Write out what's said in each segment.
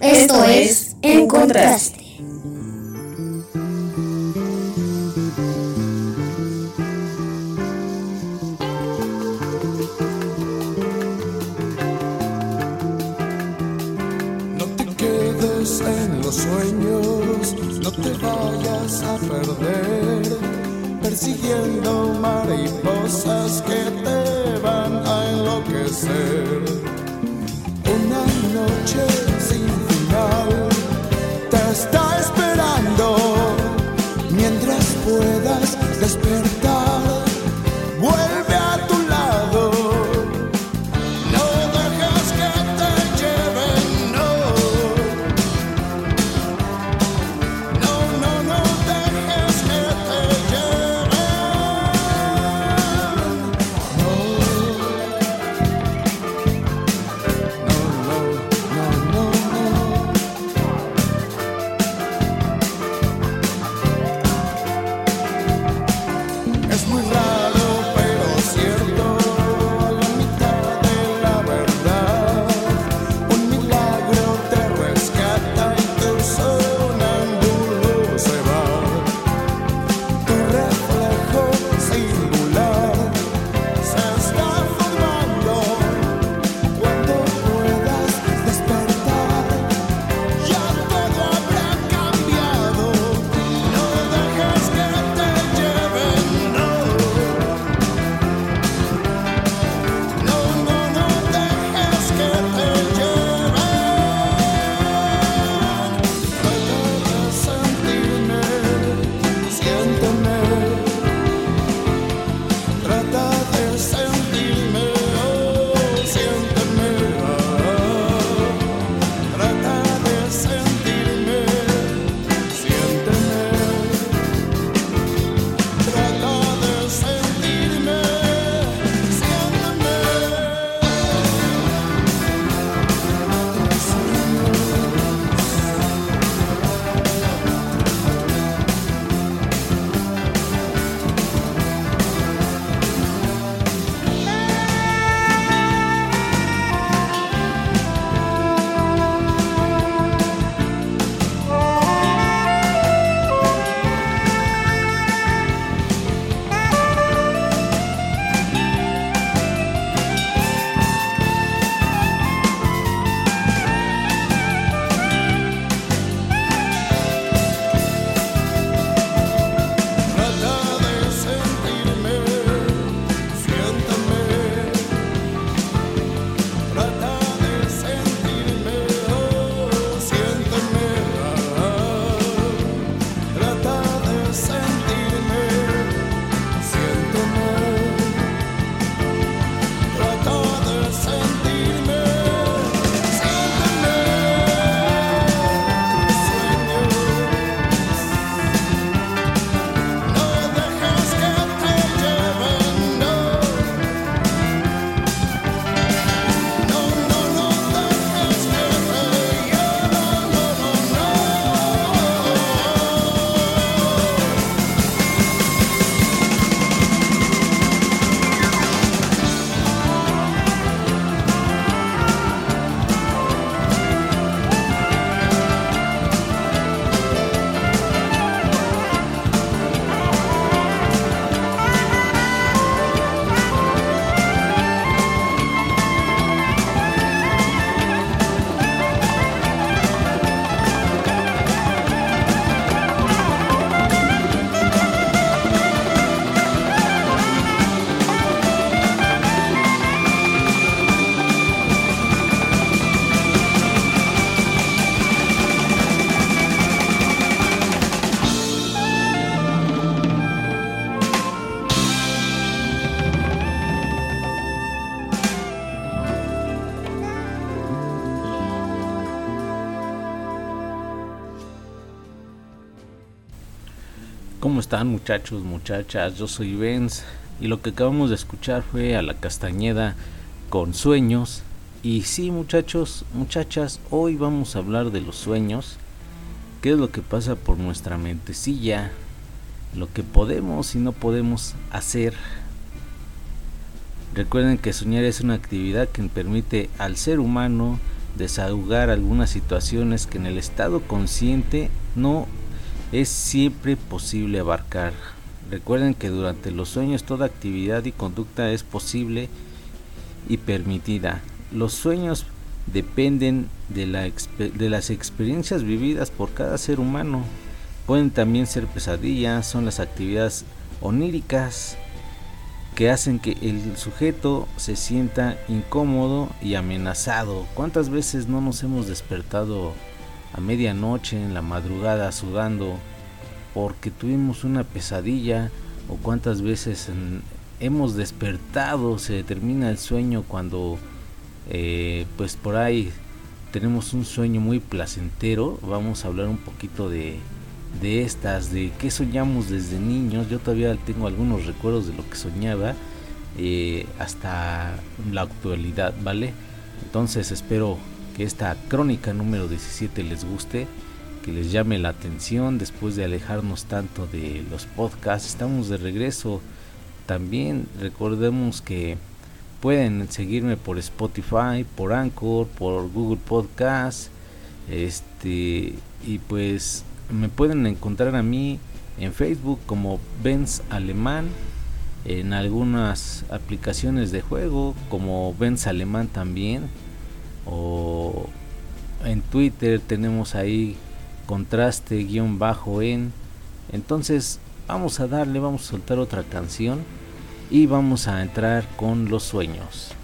Esto es En Contraste. No te quedes en los sueños, no te vayas a perder, persiguiendo mariposas que te van a enloquecer. Una noche muchachos, muchachas? Yo soy Benz y lo que acabamos de escuchar fue a la Castañeda con sueños. Y sí muchachos, muchachas, hoy vamos a hablar de los sueños. ¿Qué es lo que pasa por nuestra mentecilla? Lo que podemos y no podemos hacer. Recuerden que soñar es una actividad que permite al ser humano desahogar algunas situaciones que en el estado consciente no es siempre posible abarcar. Recuerden que durante los sueños toda actividad y conducta es posible y permitida. Los sueños dependen de, la de las experiencias vividas por cada ser humano. Pueden también ser pesadillas, son las actividades oníricas que hacen que el sujeto se sienta incómodo y amenazado. ¿Cuántas veces no nos hemos despertado a medianoche en la madrugada sudando porque tuvimos una pesadilla? ¿O cuántas veces hemos despertado, se termina el sueño cuando eh, pues por ahí tenemos un sueño muy placentero? Vamos a hablar un poquito de de estas, de qué soñamos desde niños. Yo todavía tengo algunos recuerdos de lo que soñaba eh, hasta la actualidad, ¿vale? Entonces espero que esta crónica número 17 les guste, que les llame la atención después de alejarnos tanto de los podcasts. Estamos de regreso. También recordemos que pueden seguirme por Spotify, por Anchor, por Google Podcast. Este, y pues me pueden encontrar a mí en Facebook como Benz Alemán, en algunas aplicaciones de juego como Benz Alemán también, o en Twitter tenemos ahí contraste guion bajo en. Entonces vamos a darle, vamos a soltar otra canción y vamos a entrar con los sueños.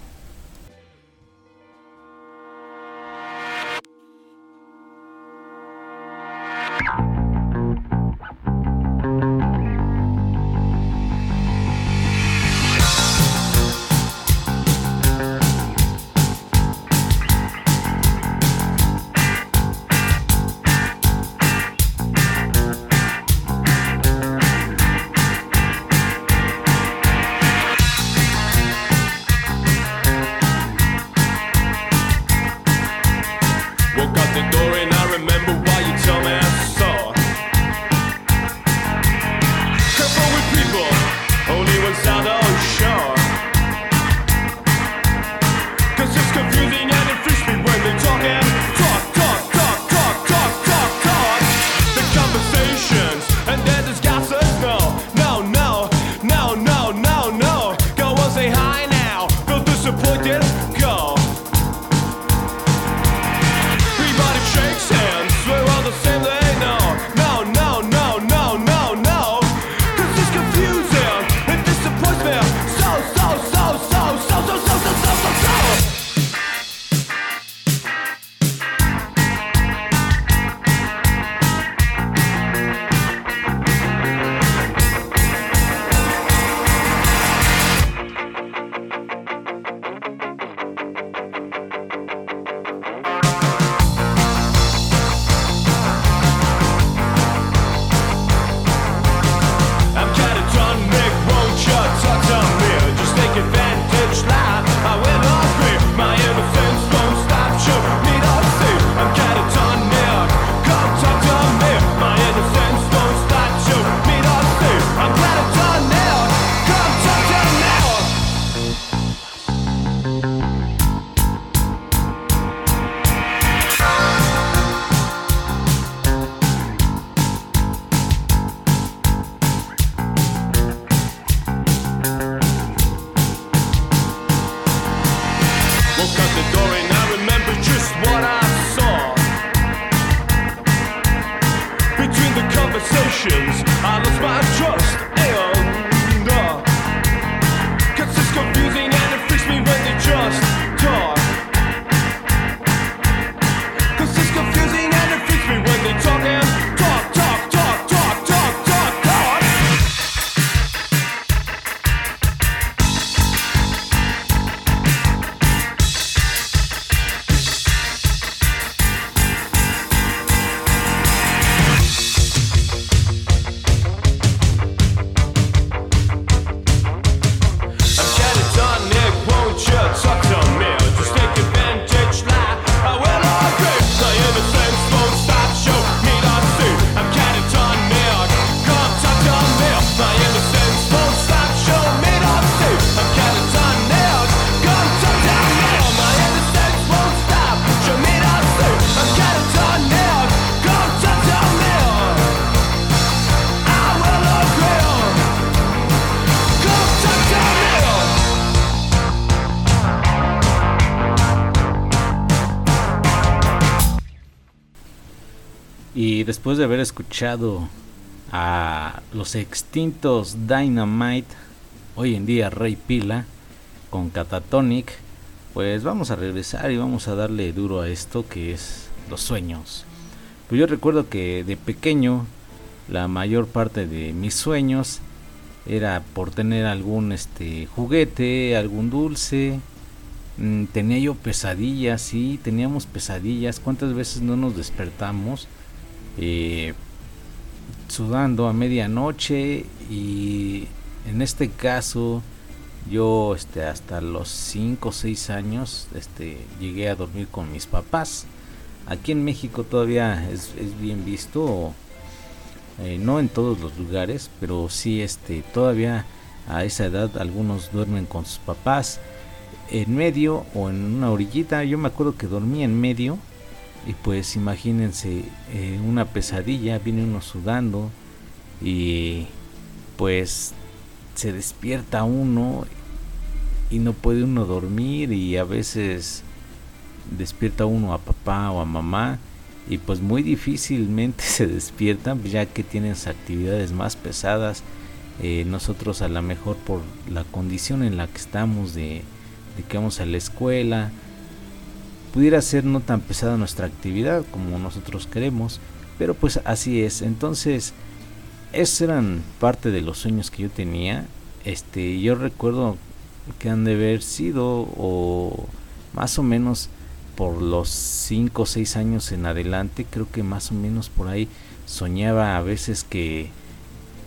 I remember just what I saw. Between the conversations, I lost my. Después de haber escuchado a los extintos Dynamite, hoy en día Rey Pila, con Catatonic, pues vamos a regresar y vamos a darle duro a esto que es los sueños. Pues yo recuerdo que de pequeño la mayor parte de mis sueños era por tener algún este juguete, algún dulce. Mm, tenía yo pesadillas, sí, teníamos pesadillas. ¿Cuántas veces no nos despertamos sudando a medianoche? Y en este caso, yo este, hasta los 5 o 6 años este, llegué a dormir con mis papás. Aquí en México todavía es, es bien visto eh, no en todos los lugares, pero sí este todavía a esa edad algunos duermen con sus papás en medio o en una orillita. Yo me acuerdo que dormía en medio y pues imagínense eh, una pesadilla, viene uno sudando y pues se despierta uno y no puede uno dormir y a veces despierta uno a papá o a mamá y pues muy difícilmente se despiertan ya que tienen actividades más pesadas. Eh, nosotros a lo mejor por la condición en la que estamos de, de, que vamos a la escuela pudiera ser no tan pesada nuestra actividad como nosotros queremos pero pues así es. Entonces esos eran parte de los sueños que yo tenía. Este yo recuerdo que han de haber sido o más o menos por los 5 o 6 años en adelante, creo que más o menos por ahí soñaba a veces que,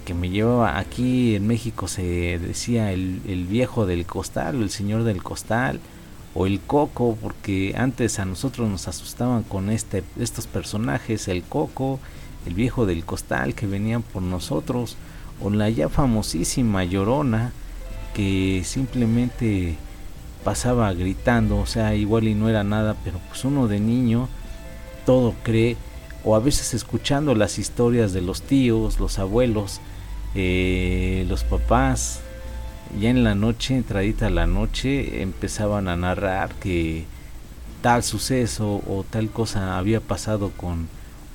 que me llevaba aquí en México se decía el, el viejo del costal el señor del costal o el coco porque antes a nosotros nos asustaban con este estos personajes el coco el viejo del costal que venían por nosotros o la ya famosísima llorona que simplemente pasaba gritando, o sea, igual y no era nada, pero pues uno de niño todo cree, o a veces escuchando las historias de los tíos, los abuelos, eh, los papás, ya en la noche, entradita la noche, empezaban a narrar que tal suceso o tal cosa había pasado con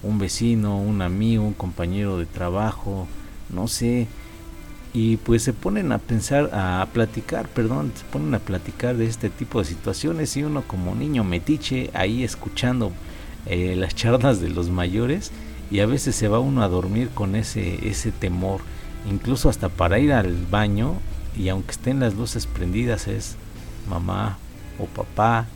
un vecino, un amigo, un compañero de trabajo, no sé, y pues se ponen a pensar, a platicar, perdón, se ponen a platicar de este tipo de situaciones y uno como niño metiche ahí escuchando eh, las charlas de los mayores y a veces se va uno a dormir con ese, ese temor, incluso hasta para ir al baño y aunque estén las luces prendidas es mamá o papá,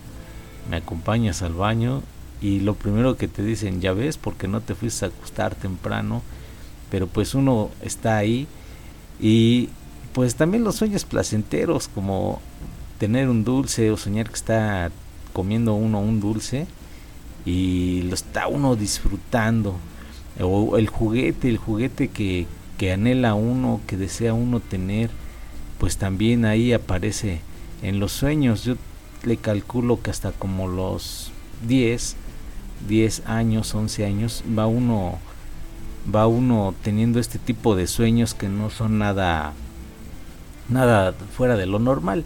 me acompañas al baño y lo primero que te dicen, ya ves, porque no te fuiste a acostar temprano, pero pues uno está ahí y pues también los sueños placenteros, como tener un dulce o soñar que está comiendo uno un dulce y lo está uno disfrutando. O el juguete, el juguete que, que anhela uno, que desea uno tener, pues también ahí aparece en los sueños. Yo le calculo que hasta como los 10, 10 años, 11 años, va uno va uno teniendo este tipo de sueños que no son nada nada fuera de lo normal.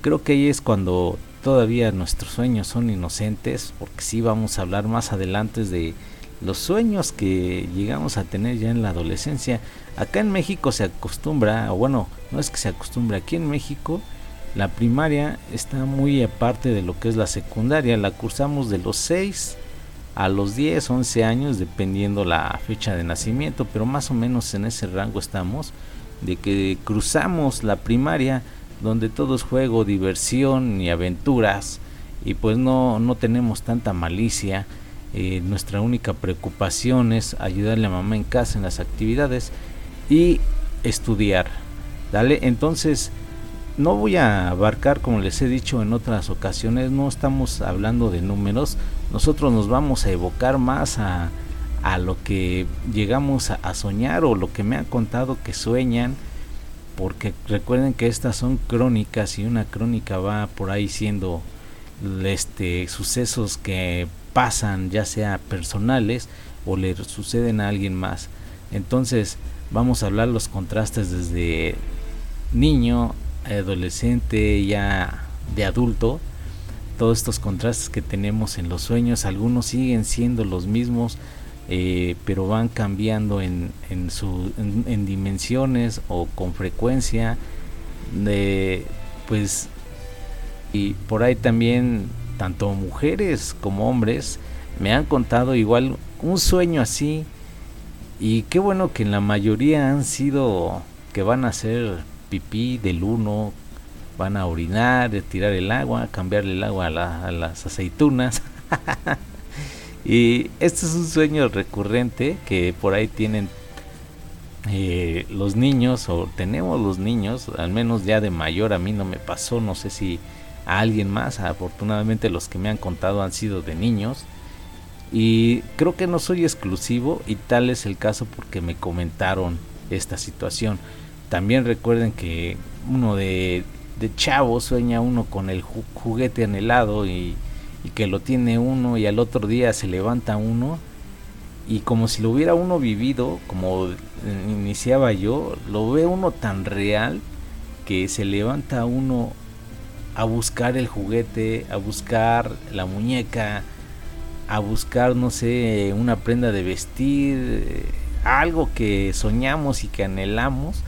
Creo que ahí es cuando todavía nuestros sueños son inocentes, porque sí vamos a hablar más adelante de los sueños que llegamos a tener ya en la adolescencia. Acá en México se acostumbra, o bueno, no es que se acostumbre, aquí en México la primaria está muy aparte de lo que es la secundaria, la cursamos de los 6 a los 10, 11 años, dependiendo la fecha de nacimiento, pero más o menos en ese rango estamos, de que cruzamos la primaria, donde todo es juego, diversión y aventuras, y pues no, no tenemos tanta malicia. Eh, nuestra única preocupación es ayudarle a mamá en casa en las actividades y estudiar. Dale, entonces no voy a abarcar, como les he dicho en otras ocasiones, no estamos hablando de números, nosotros nos vamos a evocar más a, a lo que llegamos a, soñar o lo que me han contado que sueñan, porque recuerden que estas son crónicas y una crónica va por ahí siendo este sucesos que pasan ya sea personales o le suceden a alguien más. Entonces vamos a hablar los contrastes desde niño adolescente, ya de adulto, todos estos contrastes que tenemos en los sueños, algunos siguen siendo los mismos, eh, pero van cambiando en, en, en dimensiones o con frecuencia. De pues y por ahí también tanto mujeres como hombres me han contado igual un sueño así y qué bueno que en la mayoría han sido que van a hacer pipí del uno, van a orinar, tirar el agua, cambiarle el agua a, la- a las aceitunas. y este es un sueño recurrente que por ahí tienen eh, los niños o tenemos los niños, al menos ya de mayor a mí no me pasó, no sé si a alguien más, afortunadamente los que me han contado han sido de niños y creo que no soy exclusivo y tal es el caso porque me comentaron esta situación. También recuerden que uno de, de chavo sueña uno con el ju- juguete anhelado y, y que lo tiene uno y al otro día se levanta uno y como si lo hubiera uno vivido, como iniciaba yo, lo ve uno tan real que se levanta uno a buscar el juguete, a buscar la muñeca, a buscar, no sé, una prenda de vestir, eh, algo que soñamos y que anhelamos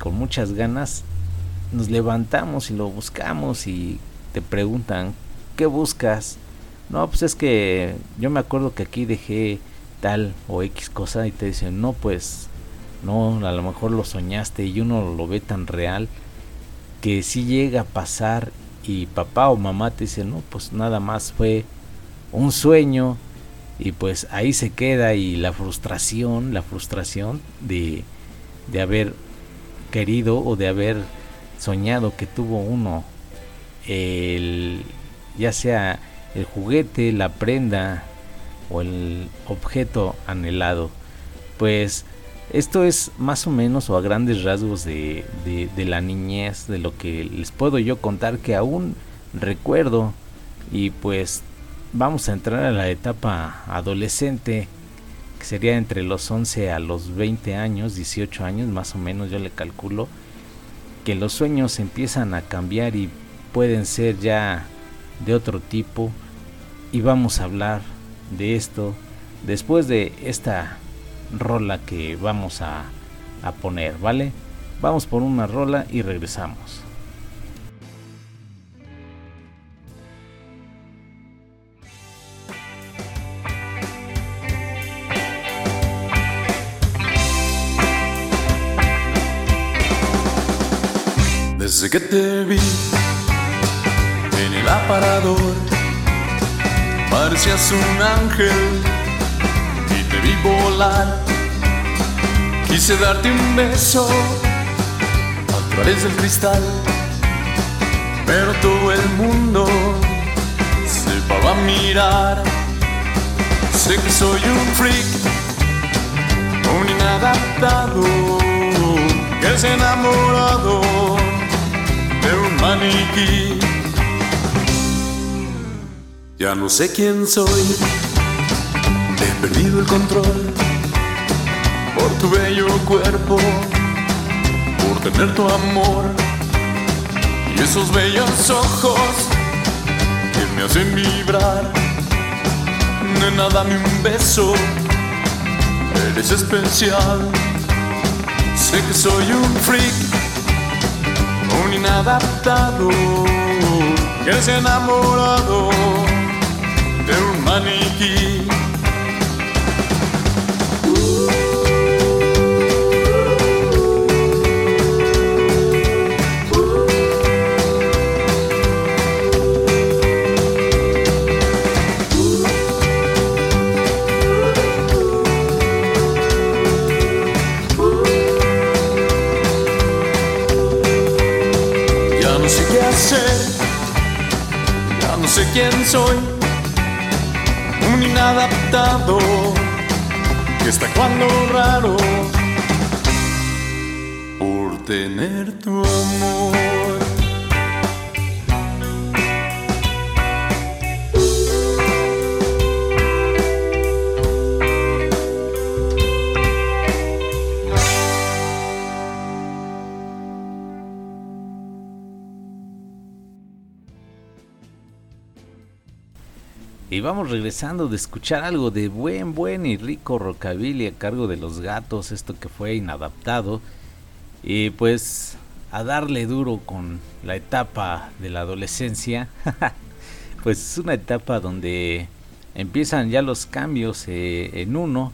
con muchas ganas, nos levantamos y lo buscamos y te preguntan, ¿qué buscas? No, pues es que yo me acuerdo que aquí dejé tal o X cosa y te dicen, no, pues no, a lo mejor lo soñaste y uno lo ve tan real que si llega a pasar y papá o mamá te dice, no, pues nada más fue un sueño y pues ahí se queda y la frustración, la frustración de, de haber querido o de haber soñado que tuvo uno el ya sea el juguete, la prenda o el objeto anhelado. Pues esto es más o menos o a grandes rasgos de, de, de la niñez, de lo que les puedo yo contar que aún recuerdo y pues vamos a entrar a la etapa adolescente que sería entre los 11 a los 20 años, 18 años más o menos yo le calculo que los sueños empiezan a cambiar y pueden ser ya de otro tipo y vamos a hablar de esto después de esta rola que vamos a, a poner, ¿vale? Vamos por una rola y regresamos. Que te vi en el aparador, parecías un ángel y te vi volar. Quise darte un beso a través del cristal, pero todo el mundo se va a mirar. Sé que soy un freak, un inadaptado, que es enamorado maniquí. Ya no sé quién soy, he perdido el control por tu bello cuerpo, por tener tu amor y esos bellos ojos que me hacen vibrar. Nena, dame un beso, eres especial. Sé que soy un freak inadaptado que ha enamorado de un maniquí. Quién soy, un inadaptado que está cuando raro por tener tu amor. Y vamos regresando de escuchar algo de buen, buen y rico rockabilly a cargo de los gatos, esto que fue inadaptado. Y pues a darle duro con la etapa de la adolescencia. pues es una etapa donde empiezan ya los cambios eh, en uno.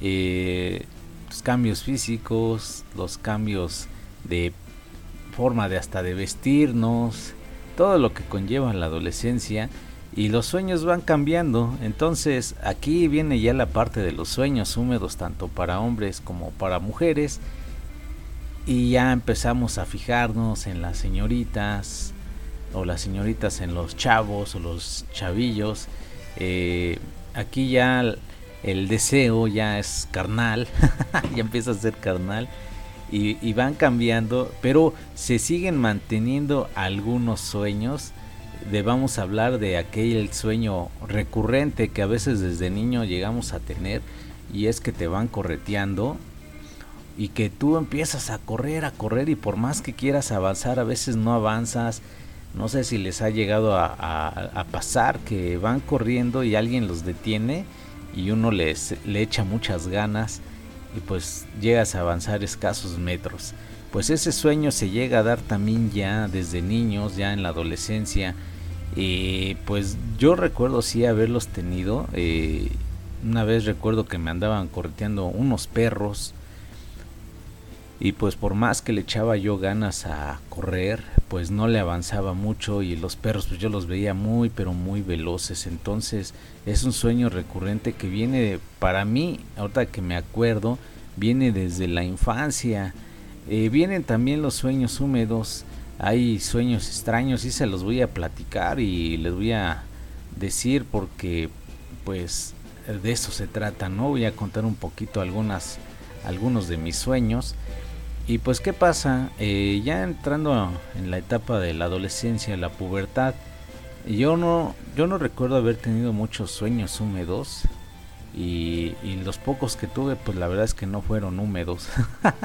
eh, los cambios físicos, los cambios de forma de hasta de vestirnos, todo lo que conlleva la adolescencia y los sueños van cambiando. Entonces aquí viene ya la parte de los sueños húmedos tanto para hombres como para mujeres y ya empezamos a fijarnos en las señoritas o las señoritas en los chavos o los chavillos. Eh, aquí ya el- deseo ya es carnal, ya empieza a ser carnal y van cambiando, pero se siguen manteniendo algunos sueños. De vamos a hablar de aquel sueño recurrente que a veces desde niño llegamos a tener y es que te van correteando y que tú empiezas a correr, a correr y por más que quieras avanzar a veces no avanzas. No sé si les ha llegado a, a- a pasar que van corriendo y alguien los detiene y uno les le echa muchas ganas y pues llegas a avanzar escasos metros. Pues ese sueño se llega a dar también ya desde niños, ya en la adolescencia. Y pues yo recuerdo sí haberlos tenido. eh, una vez recuerdo que me andaban correteando unos perros. Y pues por más que le echaba yo ganas a correr, pues no le avanzaba mucho y los perros pues yo los veía muy pero muy veloces. Entonces es un sueño recurrente que viene para mí, ahorita que me acuerdo, viene desde la infancia. Eh, vienen también los sueños húmedos, hay sueños extraños y se los voy a platicar y les voy a decir porque pues de eso se trata, ¿no? Voy a contar un poquito algunas algunos de mis sueños. Y pues qué pasa, Eh, ya entrando en la etapa de la adolescencia, la pubertad, yo no, yo no recuerdo haber tenido muchos sueños húmedos y, los pocos que tuve, pues la verdad es que no fueron húmedos,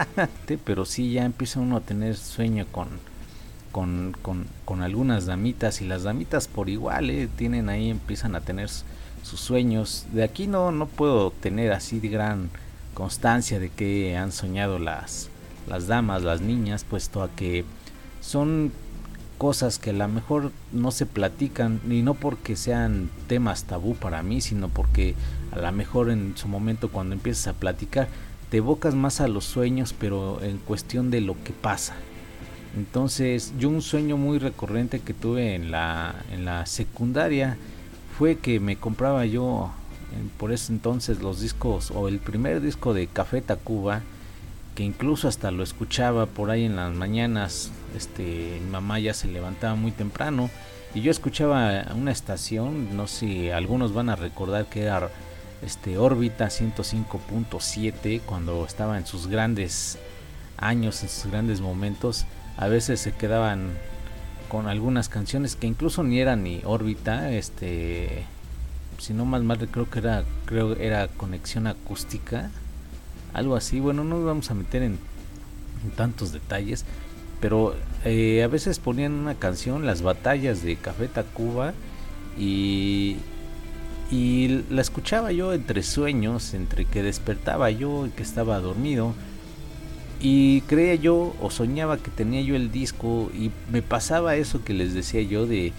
pero sí ya empieza uno a tener sueño con, con, con, algunas damitas y las damitas por igual, eh, tienen ahí, empiezan a tener sus sueños. De aquí no, no puedo tener así de gran constancia de que han soñado las, las damas, las niñas, puesto a que son cosas que a lo mejor no se platican y no porque sean temas tabú para mí, sino porque a lo mejor en su momento cuando empiezas a platicar te evocas más a los sueños, pero en cuestión de lo que pasa. Entonces, yo un sueño muy recurrente que tuve en la en la secundaria fue que me compraba yo en- por ese entonces los discos o el primer disco de Café Tacuba que incluso hasta lo escuchaba por ahí en las mañanas. Este, mi mamá ya se levantaba muy temprano y yo escuchaba una estación, no sé si algunos van a recordar que era este órbita 105.7 cuando estaba en sus grandes años, en sus grandes momentos. A veces se quedaban con algunas canciones que incluso ni eran ni órbita, este si no mal mal creo que era creo era conexión acústica algo así. Bueno, no nos vamos a meter en, tantos detalles, pero eh, a veces ponían una canción, las batallas de Café Tacuba, y, y la escuchaba yo entre sueños, entre que despertaba yo y que estaba dormido. Y creía yo o soñaba que tenía yo el disco y me pasaba eso que les decía yo de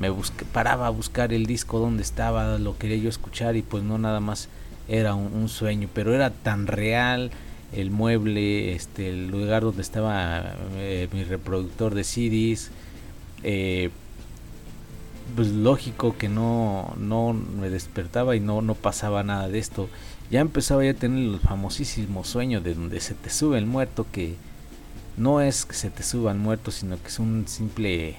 me paraba a buscar el disco donde estaba, lo quería yo escuchar y pues no nada más era un, un sueño, pero era tan real el mueble, este, el lugar donde estaba eh, mi reproductor de CDs, eh, pues lógico que no, no me despertaba y no, no pasaba nada de esto. Ya empezaba ya a tener el famosísimo sueño de donde se te sube el muerto, que no es que se te suba el muerto, sino que es un simple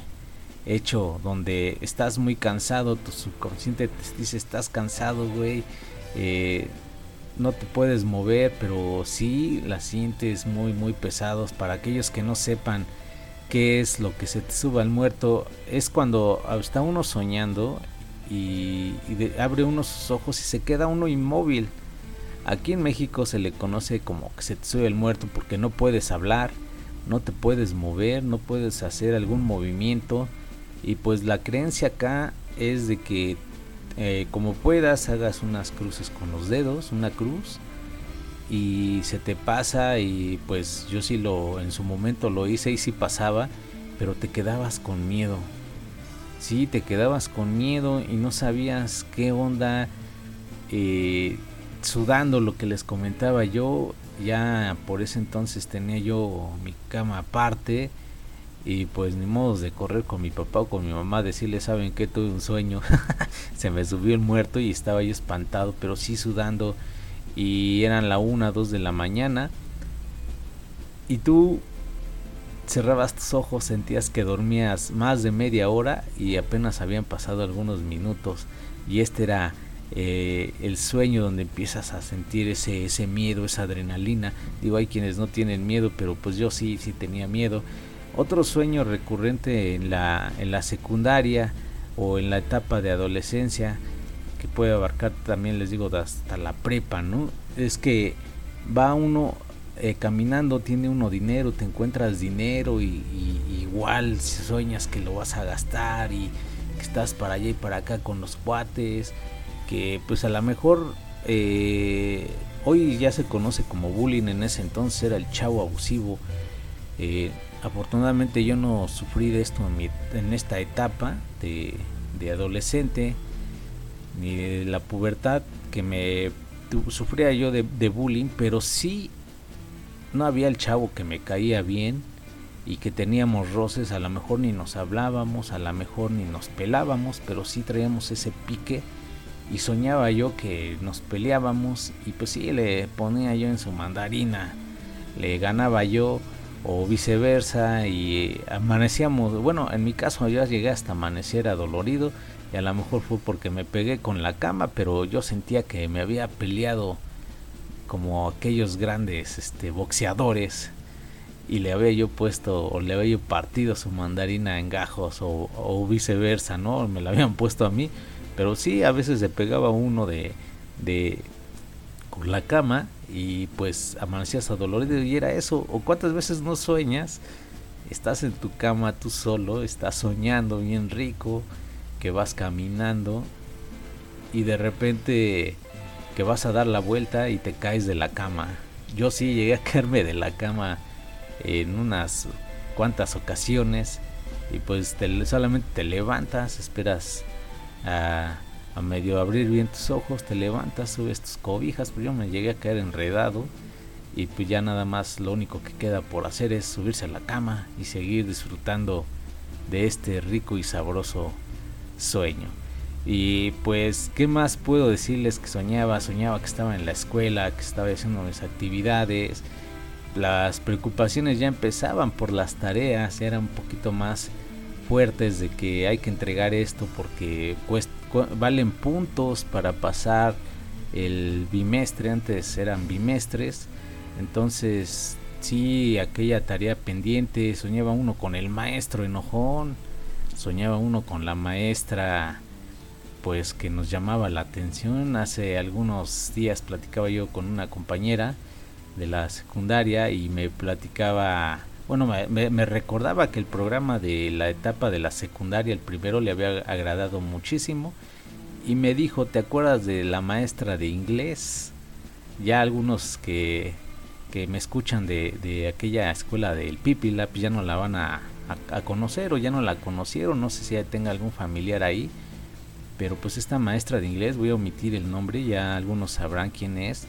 hecho donde estás muy cansado, tu subconsciente te dice estás cansado, güey, eh, no te puedes mover, pero sí la sientes muy, muy pesados. Para aquellos que no sepan qué es lo que se te suba al muerto, es cuando está uno soñando y, abre uno sus ojos y se queda uno inmóvil. Aquí en México se le conoce como que se te sube el muerto porque no puedes hablar, no te puedes mover, no puedes hacer algún movimiento y pues la creencia acá es de que eh, como puedas, hagas unas cruces con los dedos, una cruz, y se te pasa y pues yo sí lo en su momento lo hice y sí pasaba, pero te quedabas con miedo. Sí, te quedabas con miedo y no sabías qué onda, eh, sudando lo que les comentaba yo, ya por ese entonces tenía yo mi cama aparte y pues ni modo de correr con mi papá o con mi mamá decirle saben que tuve un sueño se me subió el muerto y estaba yo espantado pero sí sudando y eran la una dos de la mañana y tú cerrabas tus ojos sentías que dormías más de media hora y apenas habían pasado algunos minutos y este era eh, el sueño donde empiezas a sentir ese, ese miedo, esa adrenalina. Digo, hay quienes no tienen miedo, pero pues yo sí, sí tenía miedo. Otro sueño recurrente en la, en la secundaria o en la etapa de adolescencia, que puede abarcar también, les digo, hasta la prepa, ¿no? Es que va uno eh, caminando, tiene uno dinero, te encuentras dinero y, igual sueñas que lo vas a gastar y que estás para allá y para acá con los cuates, que pues a lo mejor eh, hoy ya se conoce como bullying, en ese entonces era el chavo abusivo. Eh, afortunadamente yo no sufrí de esto en, mi- en esta etapa de, de adolescente ni la pubertad que me sufría yo de, de bullying, pero sí no había el chavo que me caía bien y que teníamos roces, a lo mejor ni nos hablábamos, a lo mejor ni nos pelábamos, pero sí traíamos ese pique y soñaba yo que nos peleábamos y pues sí le ponía yo en su mandarina, le ganaba yo o viceversa y amanecíamos, bueno, en mi caso yo llegué hasta amanecer adolorido y a lo mejor fue porque me pegué con la cama, pero yo sentía que me había peleado como aquellos grandes este boxeadores y le había yo puesto o le había yo partido su mandarina en gajos o, o viceversa, ¿no? Me la habían puesto a mí, pero sí a veces se pegaba uno de, de con la cama y pues amanecías adolorido y era eso. O cuántas veces no sueñas, estás en tu cama tú solo, estás soñando bien rico, que vas caminando y de repente que vas a dar la vuelta y te caes de la cama. Yo sí llegué a caerme de la cama en unas cuantas ocasiones y pues te- solamente te levantas, esperas a, a medio abrir bien tus ojos, te levantas, subes tus cobijas, pero yo me llegué a caer enredado y pues ya nada más lo único que queda por hacer es subirse a la cama y seguir disfrutando de este rico y sabroso sueño. Y pues, ¿qué más puedo decirles que soñaba? Soñaba que estaba en la escuela, que estaba haciendo mis actividades. Las preocupaciones ya empezaban por las tareas, eran un poquito más fuertes de que hay que entregar esto porque valen puntos para pasar el bimestre, antes eran bimestres, entonces sí, aquella tarea pendiente, soñaba uno con el maestro enojón, soñaba uno con la maestra pues que nos llamaba la atención. Hace algunos días platicaba yo con una compañera de la secundaria y me platicaba, bueno, me, recordaba que el programa de la etapa de la secundaria, el primero, le había agradado muchísimo y me dijo, ¿te acuerdas de la maestra de inglés? Ya algunos que, que me escuchan de, de aquella escuela del Pipila, pues ya no la van a, a- conocer o ya no la conocieron, no sé si tenga algún familiar ahí pero pues esta maestra de inglés voy a omitir el nombre ya algunos sabrán quién es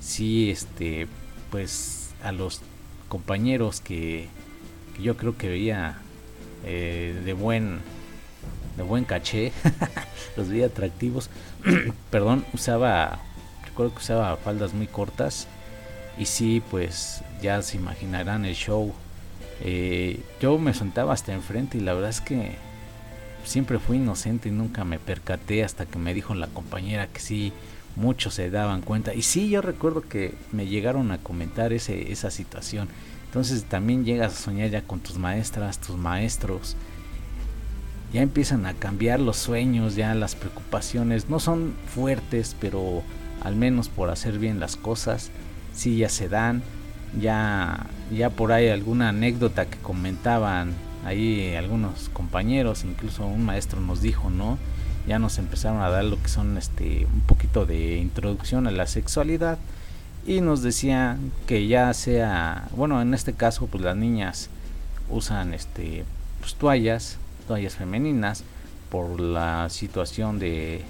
sí este pues a los compañeros que, que yo creo que veía eh, de buen de buen caché los veía atractivos perdón usaba recuerdo que usaba faldas muy cortas y sí pues ya se imaginarán el show Eh, yo me sentaba hasta enfrente y la verdad es que siempre fui inocente y nunca me percaté hasta que me dijo la compañera que sí, muchos se daban cuenta. Y sí, yo recuerdo que me llegaron a comentar ese, esa situación. Entonces también llegas a soñar ya con tus maestras, tus maestros. Ya empiezan a cambiar los sueños, ya las preocupaciones. No son fuertes, pero al menos por hacer bien las cosas, sí ya se dan. Ya, ya por ahí alguna anécdota que comentaban ahí algunos compañeros, incluso un maestro nos dijo, ¿no? ya nos empezaron a dar lo que son este un poquito de introducción a la sexualidad y nos decían que ya sea, bueno, en este caso pues las niñas usan este pues, toallas, toallas femeninas por la situación de,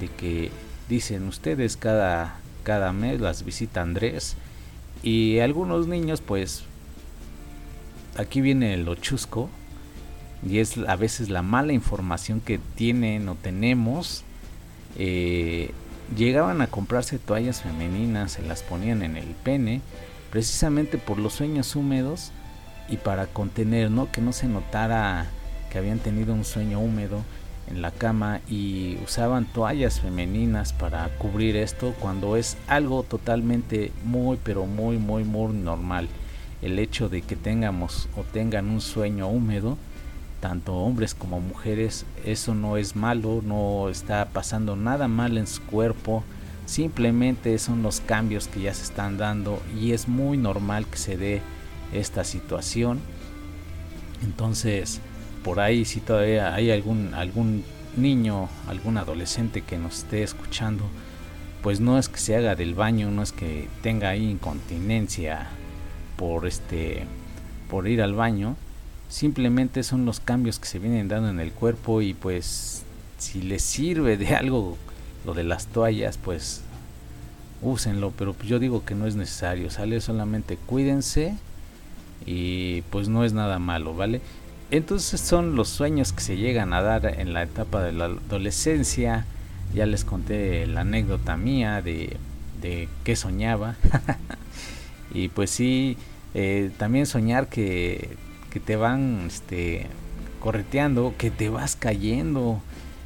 de que dicen ustedes cada cada mes las visita Andrés y algunos niños pues aquí viene lo chusco y es a veces la mala información que tienen o tenemos eh, llegaban a comprarse toallas femeninas se las ponían en el pene precisamente por los sueños húmedos y para contener no que no se notara que habían tenido un sueño húmedo en la cama y usaban toallas femeninas para cubrir esto cuando es algo totalmente muy pero muy muy muy normal. El hecho de que tengamos o tengan un sueño húmedo tanto hombres como mujeres eso no es malo no está pasando nada mal en su cuerpo. Simplemente son los cambios que ya se están dando y es muy normal que se dé esta situación. Entonces por ahí si todavía hay algún algún niño, algún adolescente que nos esté escuchando, pues no es que se haga del baño, no es que tenga ahí incontinencia por este por ir al baño, simplemente son los cambios que se vienen dando en el cuerpo y pues si les sirve de algo lo de las toallas, pues úsenlo, pero yo digo que no es necesario, sale solamente cuídense y pues no es nada malo, ¿vale? Entonces son los sueños que se llegan a dar en la etapa de la adolescencia. Ya les conté la anécdota mía de, de qué soñaba. y pues sí, eh, también soñar que, que te van este, correteando, que te vas cayendo.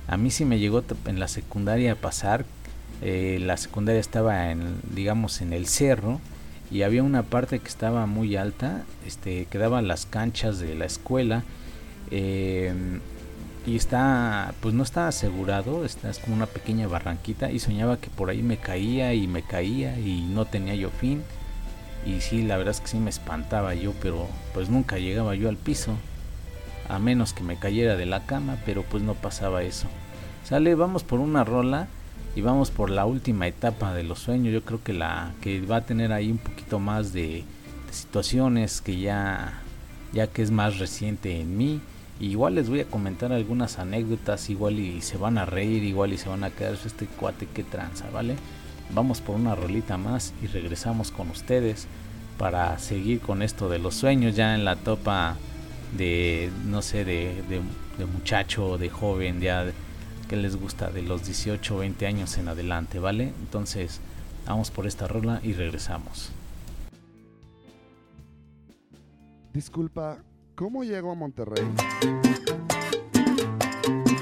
A mí sí me llegó en la secundaria a pasar. Eh, la secundaria estaba en, digamos, en el cerro y había una parte que estaba muy alta, este, quedaban las canchas de la escuela eh, y está, pues no está asegurado, está es como una pequeña barranquita y soñaba que por ahí me caía y me caía y no tenía yo fin. Y sí, la verdad es que sí me espantaba yo, pero pues nunca llegaba yo al piso, a menos que me cayera de la cama, pero pues no pasaba eso. Sale, vamos por una rola y vamos por la última etapa de los sueños. Yo creo que la que va a tener ahí un poquito más de, de situaciones que ya ya que es más reciente en mí. Igual les voy a comentar algunas anécdotas, igual y se van a reír, igual y se van a quedar este cuate que tranza, ¿vale? Vamos por una rolita más y regresamos con ustedes para seguir con esto de los sueños ya en la topa de, no sé, de, de muchacho, de joven, ya que les gusta, de los 18 o 20 años en adelante, ¿vale? Entonces, vamos por esta rola y regresamos. Disculpa, ¿cómo llego a Monterrey?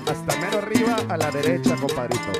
Hasta mero arriba a la derecha, compadrito.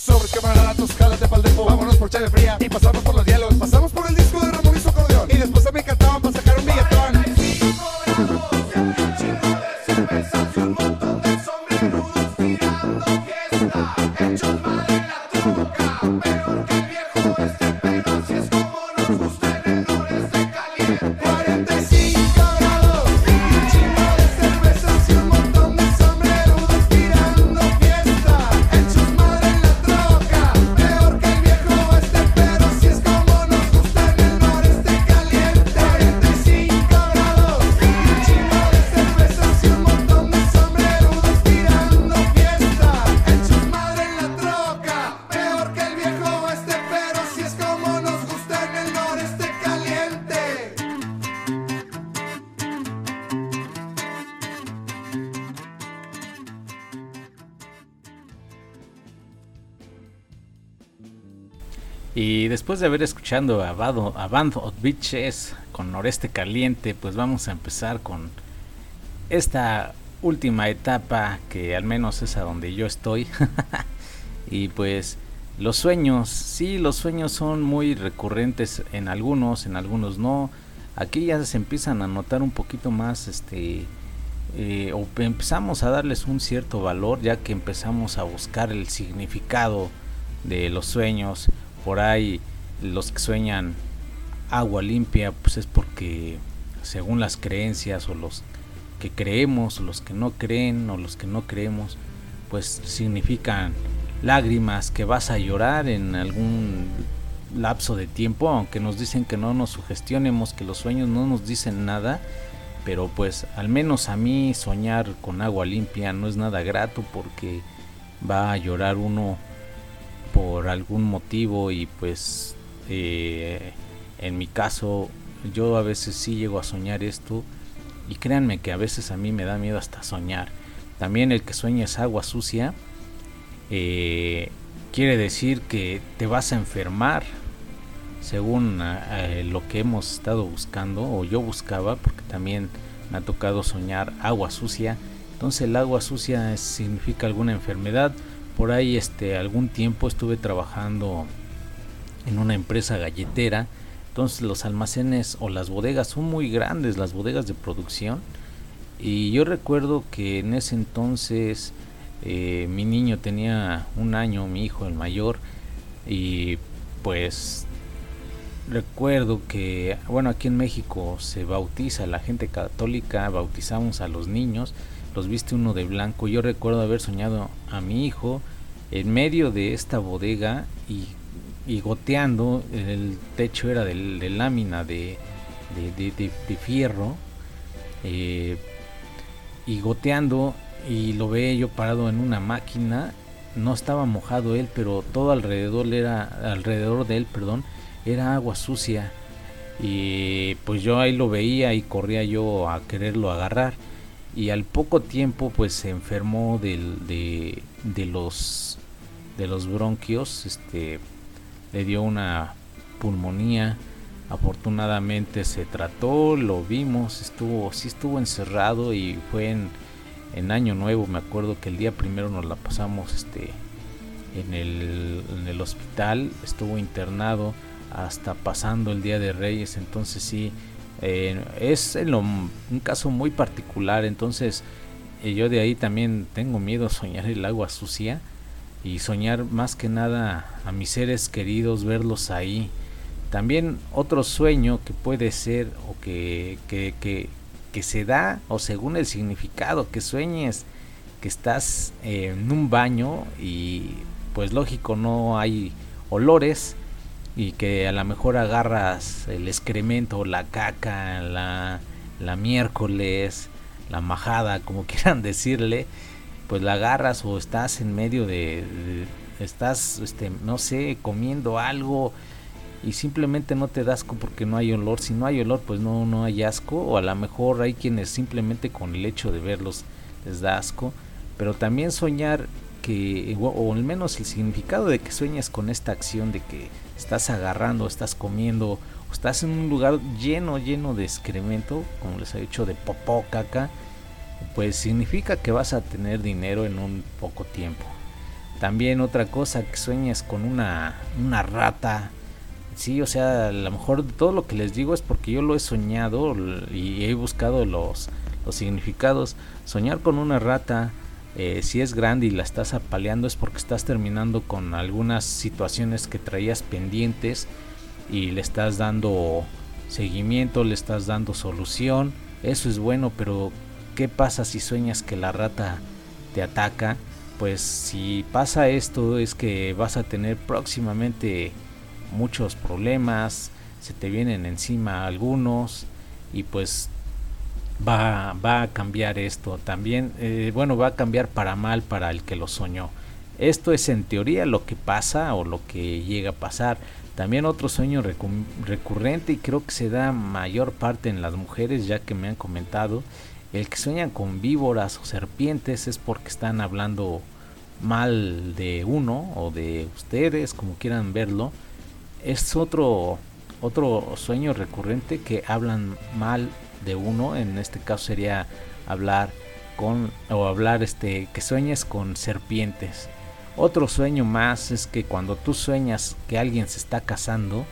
Sobre camaradas, jálate pa'l depo, vámonos por chave fría y pasamos por los hielos. Pasamos por el disco de Ramón después de haber escuchado a, Bado- a Band of Bitches con Noreste Caliente, pues vamos a empezar con esta última etapa que al menos es a donde yo estoy. y pues los sueños, sí, los sueños son muy recurrentes en algunos, en algunos no. Aquí ya se empiezan a notar un poquito más, este, eh, o empezamos a darles un cierto valor ya que empezamos a buscar el significado de los sueños. Por ahí los que sueñan agua limpia, pues es porque según las creencias o los que creemos, o los que no creen o los que no creemos, pues significan lágrimas que vas a llorar en algún lapso de tiempo, aunque nos dicen que no nos sugestionemos, que los sueños no nos dicen nada, pero pues al menos a mí soñar con agua limpia no es nada grato porque va a llorar uno por algún motivo y pues eh, en mi caso yo a veces sí llego a soñar esto y créanme que a veces a mí me da miedo hasta soñar. También el que sueña es agua sucia eh, quiere decir que te vas a enfermar según eh, lo que hemos estado buscando o yo buscaba porque también me ha tocado soñar agua sucia entonces el agua sucia significa alguna enfermedad por ahí este algún tiempo estuve trabajando en una empresa galletera. Entonces los almacenes o las bodegas son muy grandes las bodegas de producción. Y yo recuerdo que en ese entonces eh, mi niño tenía un año mi hijo el mayor. Y pues recuerdo que, bueno, aquí en México se bautiza la gente católica, bautizamos a los niños, los viste uno de blanco. Yo recuerdo haber soñado a mi hijo en medio de esta bodega y, y goteando, el techo era de, lámina de, de, de- fierro, eh, y goteando, y lo veía yo parado en una máquina. No estaba mojado él, pero todo alrededor era alrededor de él, perdón, era agua sucia y pues yo ahí lo veía y corría yo a quererlo agarrar y al poco tiempo pues se enfermó de, de los de los bronquios este le dio una pulmonía. Afortunadamente se trató lo vimos estuvo sí estuvo encerrado y fue en, en año nuevo me acuerdo que el día primero nos la pasamos este en el, en el hospital estuvo internado hasta pasando el día de Reyes entonces sí eh, es en un caso muy particular entonces eh, yo de ahí también tengo miedo a soñar el agua sucia y soñar más que nada a mis seres queridos verlos ahí. También otro sueño que puede ser o que, que, que, que se da o según el significado que sueñes que estás en un baño y pues lógico no hay olores y que a lo mejor agarras el excremento, la caca, la, la miércoles, la majada, como quieran decirle, pues la agarras o estás en medio de, estás, este, no sé, comiendo algo y simplemente no te da asco porque no hay olor. Si no hay olor, pues no, no hay asco. O a lo mejor hay quienes simplemente con el hecho de verlos les da asco. Pero también soñar que, o al menos el significado de que sueñas con esta acción de que estás agarrando, estás comiendo, estás en un lugar lleno, lleno de excremento, como les he dicho, de popó, caca, pues significa que vas a tener dinero en un poco tiempo. También otra cosa que sueñas con una, una rata. Sí, o sea, a lo mejor todo lo que les digo es porque yo lo he soñado y he buscado los, los significados. Soñar con una rata, eh, si es grande y la estás apaleando es porque estás terminando con algunas situaciones que traías pendientes y le estás dando seguimiento, le estás dando solución. Eso es bueno, pero ¿qué pasa si sueñas que la rata te ataca? Pues si pasa esto es que vas a tener próximamente muchos problemas, se te vienen encima algunos y pues va, va a cambiar esto también. eh, bueno, va a cambiar para mal para el que lo soñó. Esto es en teoría lo que pasa o lo que llega a pasar. También otro sueño recu- recurrente y creo que se da mayor parte en las mujeres ya que me han comentado. El que sueñan con víboras o serpientes es porque están hablando mal de uno o de ustedes, como quieran verlo. Es otro, otro sueño recurrente que hablan mal de uno. En este caso sería hablar con o hablar este que sueñes con serpientes. Otro sueño más es que cuando tú sueñas que alguien se está casando,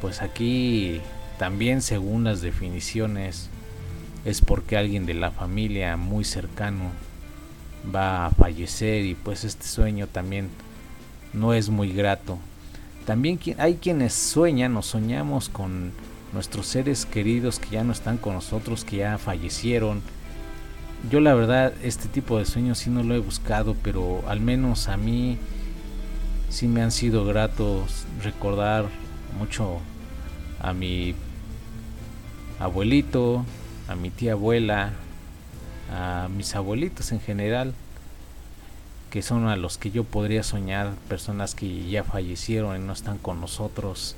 pues aquí también según las definiciones es porque alguien de la familia muy cercano va a fallecer y pues este sueño también no es muy grato. También hay quienes sueñan o soñamos con nuestros seres queridos que ya no están con nosotros, que ya fallecieron. Yo la verdad este tipo de sueños sí no lo he buscado, pero al menos a mí sí me han sido gratos recordar mucho a mi abuelito, a mi tía abuela, a mis abuelitos en general, que son a los que yo podría soñar, personas que ya fallecieron y no están con nosotros.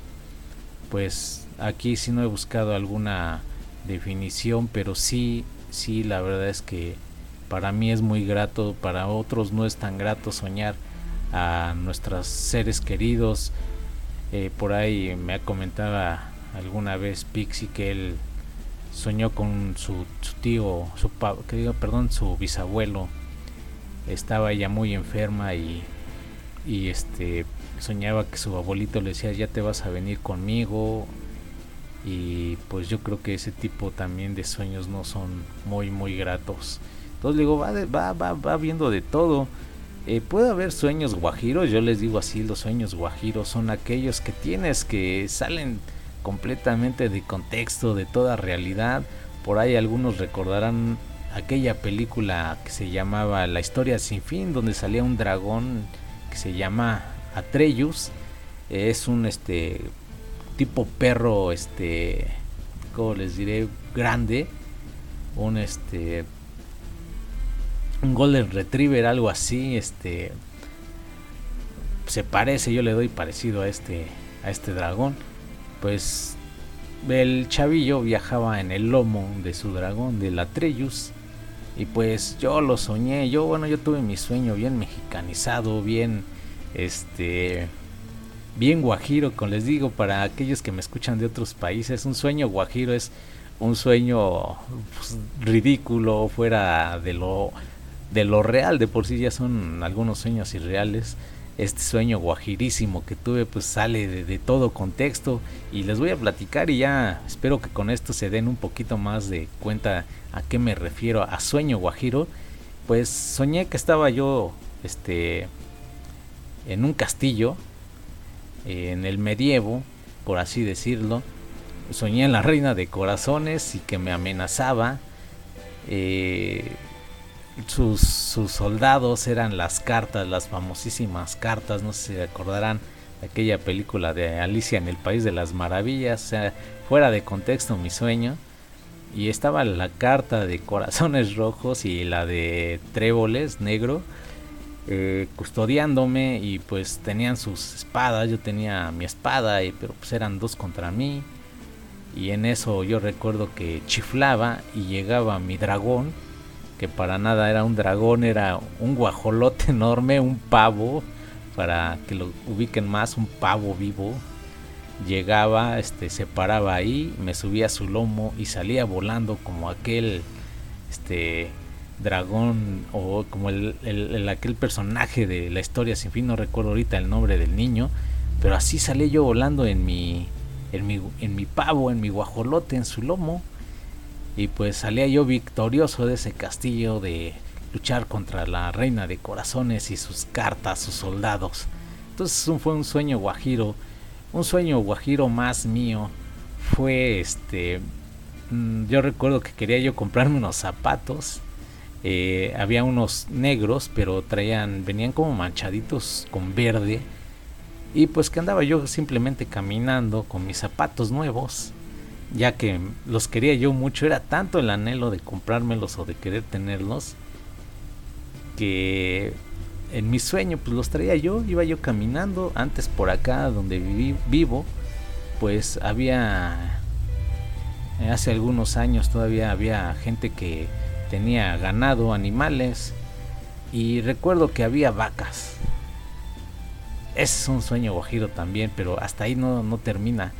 Pues aquí sí no he buscado alguna definición, pero sí, sí, la verdad es que para mí es muy grato, para otros no es tan grato soñar a nuestros seres queridos. Eh, por ahí me comentaba alguna vez Pixie que él soñó con su, su tío, su que diga, perdón, su bisabuelo. Estaba ella muy enferma y, y este soñaba que su abuelito le decía ya te vas a venir conmigo y pues yo creo que ese tipo también de sueños no son muy muy gratos. Entonces le digo, va, de- va, va, va viendo de todo. Eh, puede haber sueños guajiros, yo les digo así, los sueños guajiros son aquellos que tienes que salen completamente de contexto, de toda realidad. Por ahí algunos recordarán aquella película que se llamaba La historia sin fin, donde salía un dragón que se llama Atreus. Es un este tipo perro, este, ¿cómo les diré? Grande. Un este un golden retriever algo así este se parece yo le doy parecido a este a este dragón pues el chavillo viajaba en el lomo de su dragón del Atreus y pues yo lo soñé yo bueno yo tuve mi sueño bien mexicanizado bien este bien guajiro como les digo para aquellos que me escuchan de otros países un sueño guajiro es un sueño pues, ridículo fuera de lo de lo real, de por sí ya son algunos sueños irreales. Este sueño guajirísimo que tuve pues sale de, de todo contexto y les voy a platicar y ya espero que con esto se den un poquito más de cuenta a qué me refiero a sueño guajiro. Pues soñé que estaba yo este en un castillo en el medievo, por así decirlo. Soñé en la reina de corazones y que me amenazaba. Eh, sus, sus soldados eran las cartas, las famosísimas cartas, no sé si recordarán aquella película de Alicia en el País de las Maravillas, o sea, fuera de contexto mi sueño. Y estaba la carta de corazones rojos y la de tréboles negro. Eh, custodiándome y pues tenían sus espadas, yo tenía mi espada, y, pero pues eran dos contra mí. Y en eso yo recuerdo que chiflaba y llegaba mi dragón, que para nada era un dragón, era un guajolote enorme, un pavo, para que lo ubiquen más, un pavo vivo. Llegaba, este, se paraba ahí, me subía a su lomo y salía volando como aquel, este, dragón o como el, el- el- aquel personaje de la historia sin fin, no recuerdo ahorita el nombre del niño, pero así salí yo volando en mi, en mi, en mi pavo, en mi guajolote, en su lomo, y pues salía yo victorioso de ese castillo de luchar contra la reina de corazones y sus cartas, sus soldados. Entonces fue un sueño guajiro, un sueño guajiro más mío, fue este, mm, yo recuerdo que quería yo comprarme unos zapatos, eh, había unos negros, pero traían, venían como manchaditos con verde. Y pues que andaba yo simplemente caminando con mis zapatos nuevos, ya que los quería yo mucho, era tanto el anhelo de comprármelos o de querer tenerlos, que en mi sueño pues los traía yo, iba yo caminando, antes por acá donde viví, vivo, pues había, hace algunos años todavía había gente que tenía ganado, animales, y recuerdo que había vacas. Es un sueño guajiro también, pero hasta ahí no, no termina.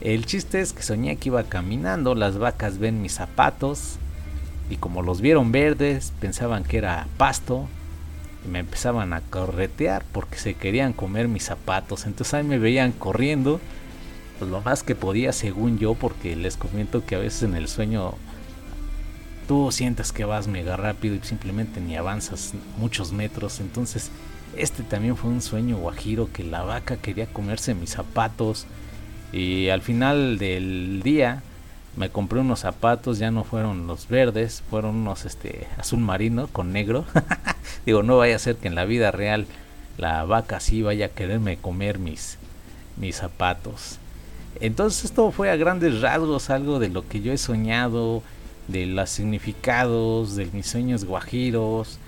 El chiste es que soñé que iba caminando, las vacas ven mis zapatos y como los vieron verdes, pensaban que era pasto y me empezaban a corretear porque se querían comer mis zapatos. Entonces ahí me veían corriendo, pues lo más que podía según yo, porque les comento que a veces en el sueño tú sientes que vas mega rápido y simplemente ni avanzas muchos metros. Entonces, este también fue un sueño guajiro que la vaca quería comerse mis zapatos. Y al final del día me compré unos zapatos, ya no fueron los verdes, fueron unos este azul marino con negro. Digo, no vaya a ser que en la vida real la vaca sí vaya a quererme comer mis mis zapatos. Entonces esto fue a grandes rasgos algo de lo que yo he soñado, de los significados, de mis sueños guajiros.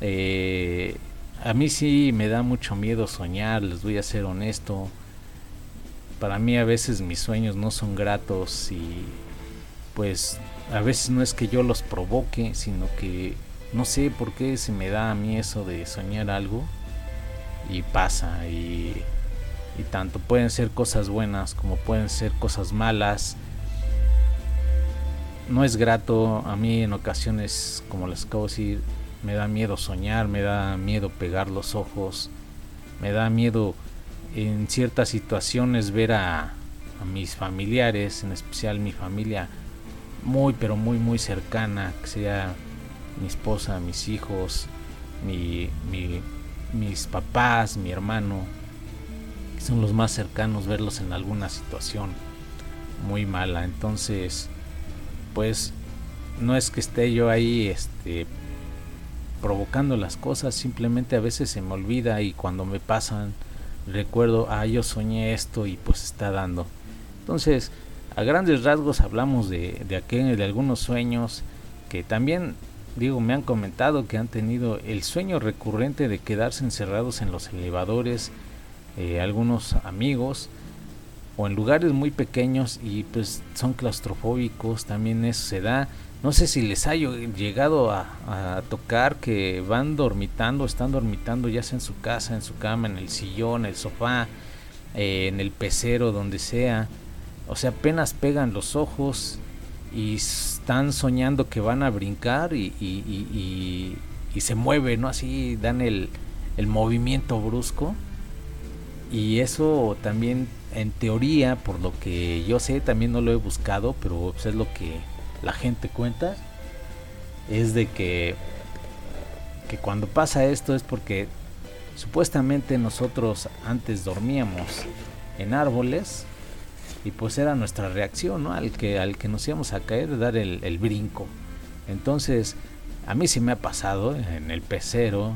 Eh, a mí sí me da mucho miedo soñar, les voy a ser honesto. Para mí a veces mis sueños no son gratos y pues a veces no es que yo los provoque, sino que no sé por qué se me da a mí eso de soñar algo y pasa y, y tanto pueden ser cosas buenas como pueden ser cosas malas no es grato. A mí en ocasiones, como les acabo de decir, me da miedo soñar, me da miedo pegar los ojos, me da miedo en ciertas situaciones ver a, mis familiares, en especial mi familia muy pero muy muy cercana, que sea mi esposa, mis hijos, mi- mis papás, mi hermano, que son los más cercanos, verlos en alguna situación muy mala. Entonces, pues no es que esté yo ahí este provocando las cosas, simplemente a veces se me olvida y cuando me pasan recuerdo, ah, yo soñé esto y pues está dando. Entonces, a grandes rasgos hablamos de, de, aquel- de algunos sueños que también, digo, me han comentado que han tenido el sueño recurrente de quedarse encerrados en los elevadores, eh, algunos amigos, o en lugares muy pequeños y pues son claustrofóbicos, también eso se da. No sé si les ha llegado a, tocar que van dormitando, están dormitando ya sea en su casa, en su cama, en el sillón, el sofá, eh, en el pecero, donde sea. O sea, apenas pegan los ojos y están soñando que van a brincar y- y- y se mueven, ¿no? Así dan el, el movimiento brusco. Y eso también, en teoría, por lo que yo sé, también no lo he buscado, pero pues, es lo que la gente cuenta, es de que, que cuando pasa esto es porque supuestamente nosotros antes dormíamos en árboles y pues era nuestra reacción, ¿no? Al que, al que nos íbamos a caer, dar el, brinco. Entonces, a mí sí me ha pasado en el pecero,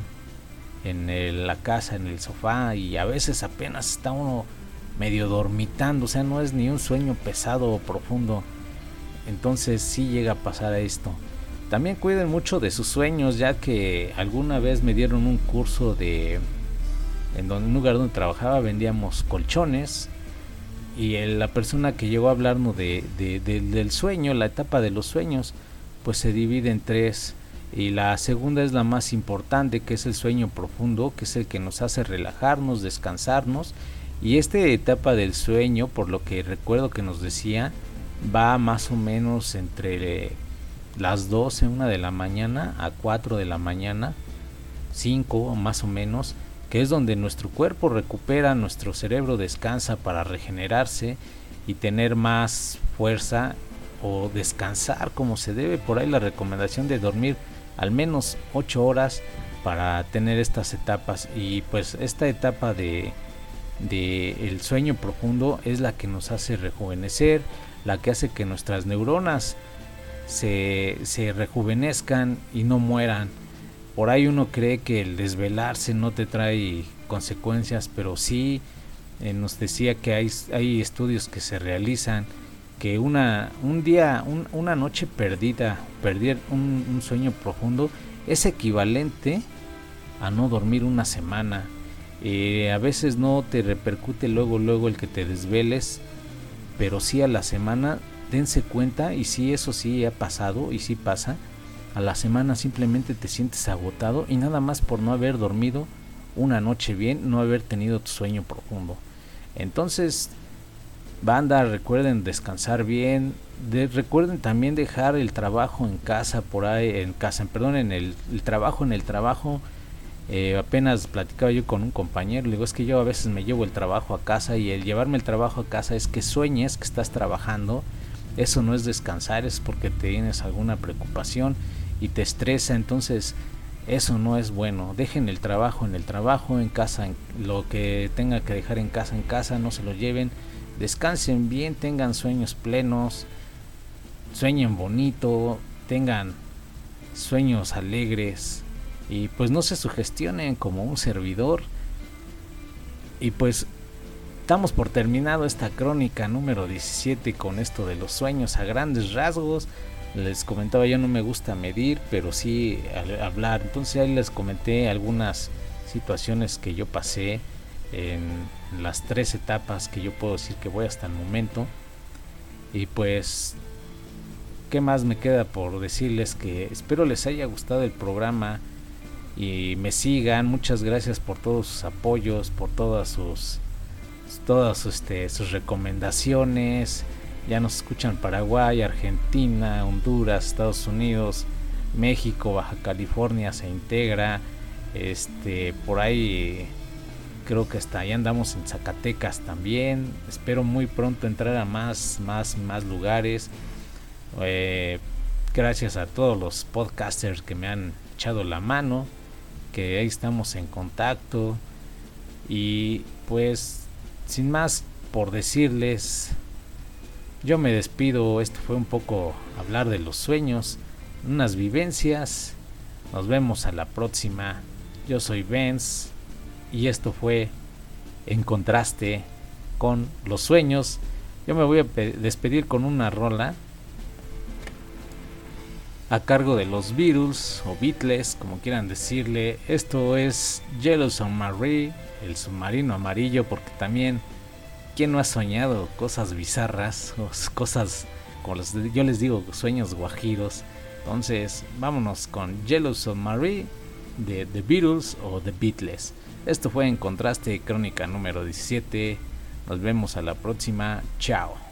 en la casa, en el sofá y a veces apenas está uno medio dormitando, o sea, no es ni un sueño pesado o profundo. Entonces sí llega a pasar esto. También cuiden mucho de sus sueños, ya que alguna vez me dieron un curso de en donde, un lugar donde trabajaba vendíamos colchones y el- la persona que llegó a hablarnos de- de- del sueño, la etapa de los sueños, pues se divide en tres y la segunda es la más importante, que es el sueño profundo, que es el que nos hace relajarnos, descansarnos y esta etapa del sueño, por lo que recuerdo que nos decía, va más o menos entre las 12, una de la mañana a 4 de la mañana, 5 más o menos, que es donde nuestro cuerpo recupera, nuestro cerebro descansa para regenerarse y tener más fuerza o descansar como se debe. Por ahí la recomendación de dormir al menos 8 horas para tener estas etapas y pues esta etapa de, de el sueño profundo es la que nos hace rejuvenecer, la que hace que nuestras neuronas se, se rejuvenezcan y no mueran. Por ahí uno cree que el desvelarse no te trae consecuencias, pero sí eh, nos decía que hay, hay estudios que se realizan que una un día, un- una noche perdida, perder un sueño profundo es equivalente a no dormir una semana. Eh, a veces no te repercute luego luego el que te desveles, pero sí a la semana dense cuenta y sí eso sí ha pasado y sí pasa. A la semana simplemente te sientes agotado y nada más por no haber dormido una noche bien, no haber tenido tu sueño profundo. Entonces, banda, recuerden descansar bien. de- recuerden también dejar el trabajo en casa por ahí, en casa, perdón, en el trabajo en el trabajo. Eh, apenas platicaba yo con un compañero, le digo, es que yo a veces me llevo el trabajo a casa y el llevarme el trabajo a casa es que sueñes que estás trabajando. Eso no es descansar, es porque tienes alguna preocupación y te estresa, entonces eso no es bueno. Dejen el trabajo en el trabajo, en casa, lo que tenga que dejar en casa, en casa, no se lo lleven. Descansen bien, tengan sueños plenos, sueñen bonito, tengan sueños alegres y pues no se sugestionen como un servidor. Y pues Damos por terminado esta crónica número 17 con esto de los sueños a grandes rasgos. Les comentaba, yo no me gusta medir, pero sí hablar. Entonces ahí les comenté algunas situaciones que yo pasé en las tres etapas que yo puedo decir que voy hasta el momento. Y pues, ¿qué más me queda por decirles? Que espero les haya gustado el programa y me sigan. Muchas gracias por todos sus apoyos, por todas sus todas este, sus recomendaciones. Ya nos escuchan Paraguay, Argentina, Honduras, Estados Unidos, México, Baja California se integra. Este, por ahí creo que hasta ahí andamos en Zacatecas también. Espero muy pronto entrar a más, más, más lugares. Eh, gracias a todos los podcasters que me han echado la mano. Que ahí estamos en contacto. Y pues sin más por decirles, yo me despido. Esto fue un poco hablar de los sueños, unas vivencias. Nos vemos a la próxima. Yo soy Benz y esto fue En contraste con los sueños. Yo me voy a pe- despedir con una rola a cargo de los Beatles o Beatles, como quieran decirle. Esto es Yellow Submarine, el submarino amarillo, porque también, ¿quién no ha soñado cosas bizarras, o cosas, como yo les digo, sueños guajiros? Entonces, vámonos con Yellow Submarine de The Beatles o The Beatles. Esto fue en contraste, crónica número 17. Nos vemos a la próxima. Chao.